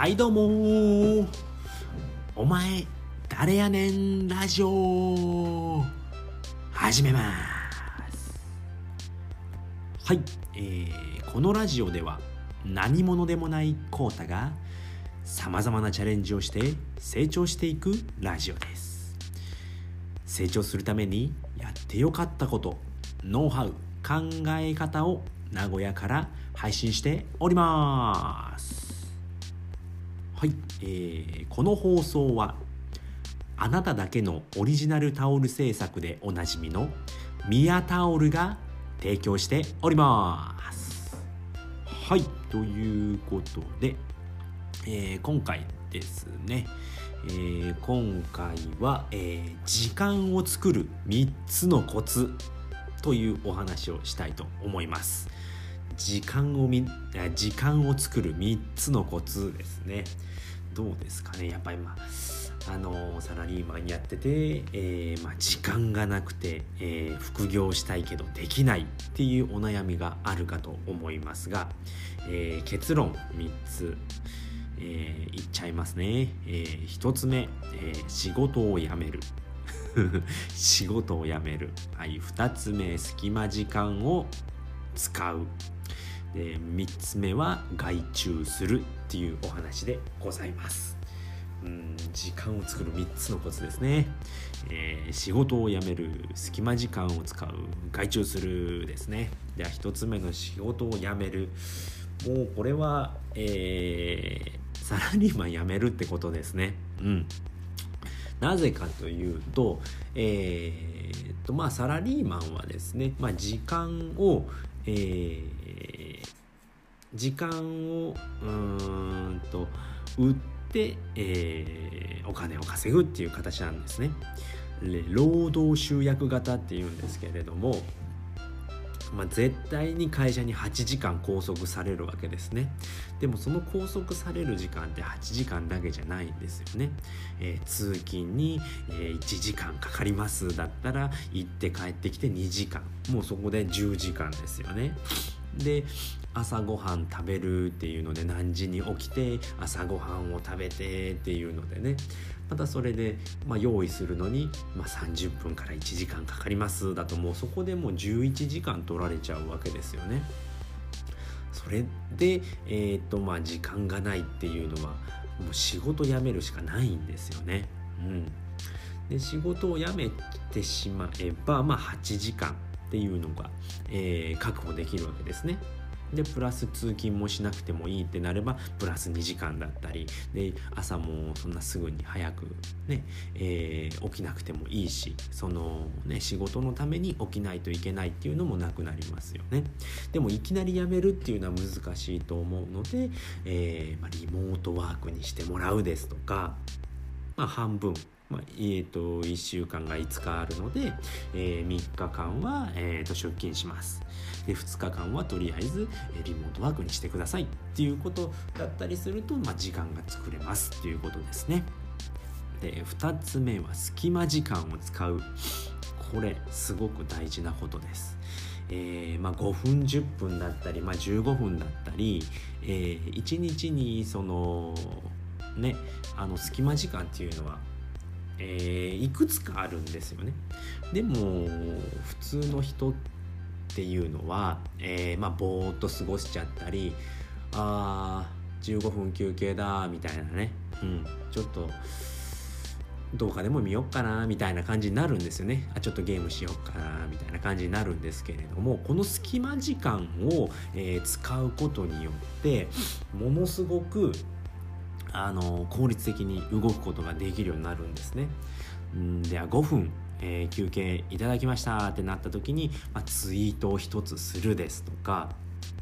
はいどうもお前誰やねんラジオ始めます。はい、えー、このラジオでは何者でもないコータがさまざまなチャレンジをして成長していくラジオです。成長するためにやってよかったことノウハウ考え方を名古屋から配信しております。はい、えー、この放送はあなただけのオリジナルタオル制作でおなじみのミヤタオルが提供しております。はい。ということで、えー、今回ですね、えー、今回は、えー、時間を作る3つのコツというお話をしたいと思います。時間をみ時間を作る3つのコツですね。どうですかね。やっぱりまあのサラリーマンやってて、えー、まあ、時間がなくて、えー、副業したいけどできないっていうお悩みがあるかと思いますが、えー、結論3つ、えー、言っちゃいますね、え1つ目、え仕事を辞める。仕事を辞める、はい、2つ目隙間時間を使う。で3つ目は外注するっていうお話でございます。うん時間を作る3つのコツですね、えー、仕事を辞める隙間時間を使う外注するですね。では1つ目の仕事を辞める。もうこれは、えー、サラリーマン辞めるってことですね。うん。なぜかというと、えー、とまあサラリーマンはですね、まあ、時間を、えー、時間をうんと売って、えー、お金を稼ぐっていう形なんですね。労働集約型っていうんですけれどもまあ、絶対に会社に8時間拘束されるわけですね。でもその拘束される時間って8時間だけじゃないんですよね、えー、通勤に、えー、1時間かかりますだったら行って帰ってきて2時間。もうそこで10時間ですよね。で朝ごはん食べるっていうので何時に起きて朝ごはんを食べてっていうのでねまたそれで、まあ、用意するのに、まあ、30分から1時間かかりますだともうそこでもう11時間取られちゃうわけですよね。それで、えーとまあ、時間がないっていうのはもう仕事辞めるしかないんですよね。うん、で仕事を辞めてしまえば、まあ、8時間っていうのが、えー、確保できるわけですね。でプラス通勤もしなくてもいいってなればプラス2時間だったりで朝もそんなすぐに早くね、えー、起きなくてもいいしそのね仕事のために起きないといけないっていうのもなくなりますよねでもいきなり辞めるっていうのは難しいと思うので、えーまあ、リモートワークにしてもらうですとか、まあ、半分まあ、えーと、1週間が5日あるので、えー、3日間は、えーと、出勤します。で2日間はとりあえず、リモートワークにしてください。っていうことだったりすると、まあ、時間が作れます。っていうことですね。で2つ目は隙間時間を使う。これすごく大事なことです。えーまあ、5分10分だったり、まあ、15分だったり、えー、1日にそのねあの隙間時間っていうのはえー、いくつかあるんですよね。でも普通の人っていうのは、えー、まあぼーっと過ごしちゃったりあー15分休憩だみたいなね、うん、ちょっとどうかでも見よっかなみたいな感じになるんですよね。あちょっとゲームしよっかなみたいな感じになるんですけれどもこの隙間時間を、えー、使うことによってものすごくあの効率的に動くことができるようになるんですね。んでは5分、えー、休憩いただきましたってなった時に、まあ、ツイートを一つするですとか、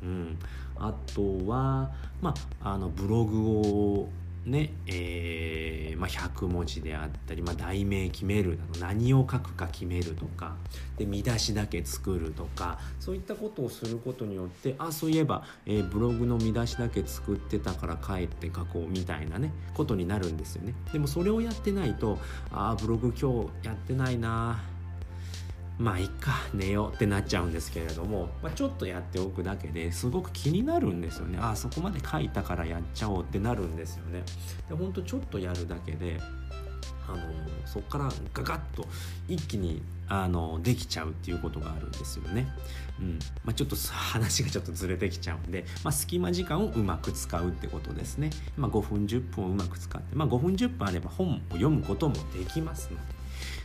うん、あとは、まあ、あのブログをねえーまあ、100文字であったり、まあ、題名決める何を書くか決めるとかで見出しだけ作るとかそういったことをすることによってあそういえば、えー、ブログの見出しだけ作ってたから帰って書こうみたいなねことになるんですよね。でもそれをやってないとあブログ今日やってないなまあいっか寝ようってなっちゃうんですけれども、まあ、ちょっとやっておくだけですごく気になるんですよねあそこまで書いたからやっちゃおうってなるんですよねでほんとちょっとやるだけであのそこからガガッと一気にあのできちゃうっていうことがあるんですよね。うんまあ、ちょっと話がちょっとずれてきちゃうんで、まあ、隙間時間をうまく使うってことですね。まあ、5分10分をうまく使って、まあ、5分10分あれば本を読むこともできますので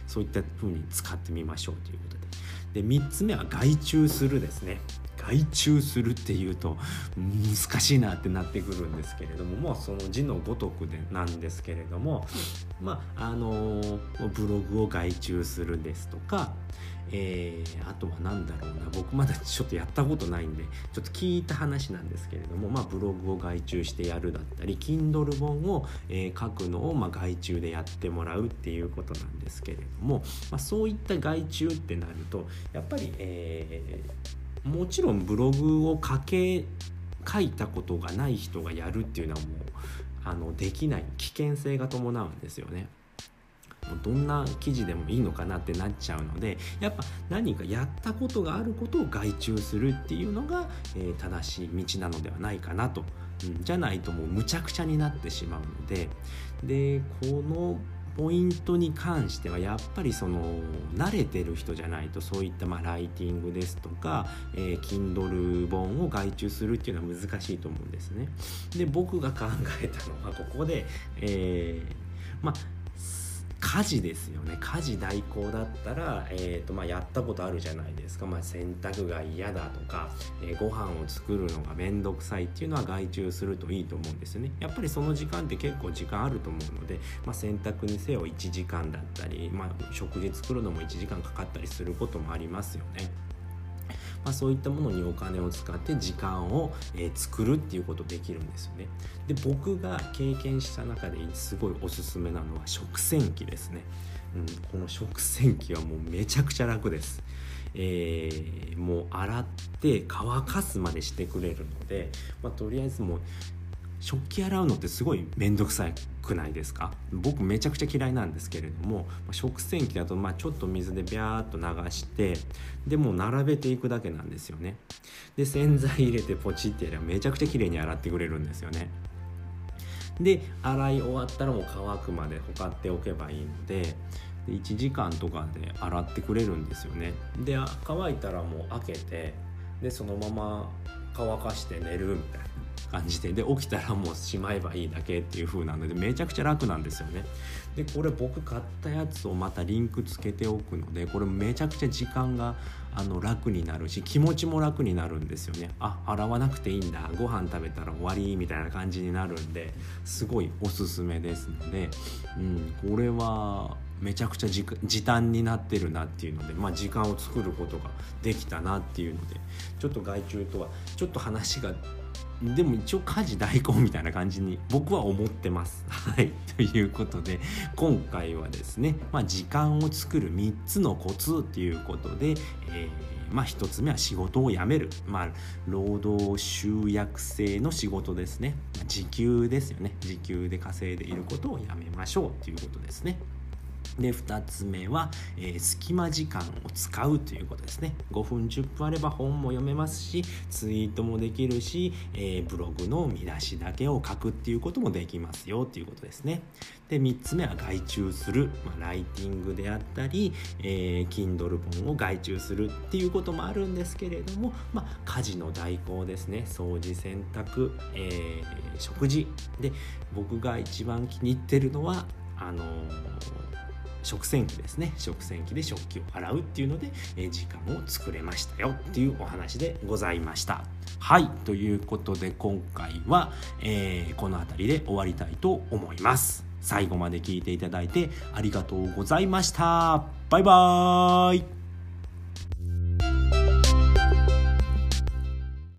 そういった風に使ってみましょうということで。で3つ目は外注するですね。外注するっていうと難しいなってなってくるんですけれどももうその字のごとくでなんですけれどもまああのブログを外注するですとかえー、あとは何だろうな僕まだちょっとやったことないんでちょっと聞いた話なんですけれども、まあ、ブログを外注してやるだったり Kindle 本を、えー、書くのを、まあ、外注でやってもらうっていうことなんですけれども、まあ、そういった外注ってなるとやっぱり、えーもちろんブログを書け書いたことがない人がやるっていうのはもうあのできない危険性が伴うんですよね。どんな記事でもいいのかなってなっちゃうのでやっぱ何かやったことがあることを外注するっていうのが、えー、正しい道なのではないかなと、うん、じゃないともうむちゃくちゃになってしまうのででこのポイントに関してはやっぱりその慣れてる人じゃないとそういったまあライティングですとか、えー、Kindle 本を外注するっていうのは難しいと思うんですね。で僕が考えたのはここで、えー、まあ家事ですよね。家事代行だったら、えーとまあ、やったことあるじゃないですか、まあ、洗濯が嫌だとか、えー、ご飯を作るのが面倒くさいっていうのは外注するといいと思うんですよね。やっぱりその時間って結構時間あると思うので、まあ、洗濯にせよ1時間だったり、まあ、食事作るのも1時間かかったりすることもありますよね。まあ、そういったものにお金を使って時間を、えー、作るっていうことできるんですよね。で僕が経験した中ですごいおすすめなのは食洗機ですね。うん、この食洗機はもうめちゃくちゃ楽です。えー、もう洗って乾かすまでしてくれるので、まあ、とりあえずもう食器洗うのってすごい面倒くさくないですか？僕めちゃくちゃ嫌いなんですけれども食洗機だとまあちょっと水でビャーっと流してでも並べていくだけなんですよね。で洗剤入れてポチってやればめちゃくちゃ綺麗に洗ってくれるんですよね。で洗い終わったらもう乾くまでほかっておけばいいので1時間とかで洗ってくれるんですよね。で乾いたらもう開けてでそのまま乾かして寝るみたいな。感じで。で起きたらもうしまえばいいだけっていう風なのでめちゃくちゃ楽なんですよね。でこれ僕買ったやつをまたリンクつけておくのでこれめちゃくちゃ時間があの楽になるし気持ちも楽になるんですよね。あ洗わなくていいんだ。ご飯食べたら終わりみたいな感じになるんですごいおすすめですので、うん、これはめちゃくちゃ時短になってるなっていうので、まあ、時間を作ることができたなっていうのでちょっと外注とはちょっと話がでも一応家事代行みたいな感じに僕は思ってます。はい。ということで今回はですね、まあ、時間を作る3つのコツっていうことで、えー、まあ、1つ目は仕事を辞める、まあ、労働集約制の仕事ですね時給ですよね時給で稼いでいることをやめましょうということですね。で2つ目は、えー、隙間時間を使うということですね。5分10分あれば本も読めますしツイートもできるし、えー、ブログの見出しだけを書くっていうこともできますよということですね。で3つ目は外注する、まあ、ライティングであったり、えー、Kindle 本を外注するっていうこともあるんですけれども、まあ、家事の代行ですね。掃除洗濯、えー、食事。で僕が一番気に入ってるのはあのー食洗機ですね。食洗機で食器を洗うっていうので、え時間を作れましたよっていうお話でございました。はい。ということで今回は、えー、この辺りで終わりたいと思います。最後まで聞いていただいてありがとうございました。バイバーイ。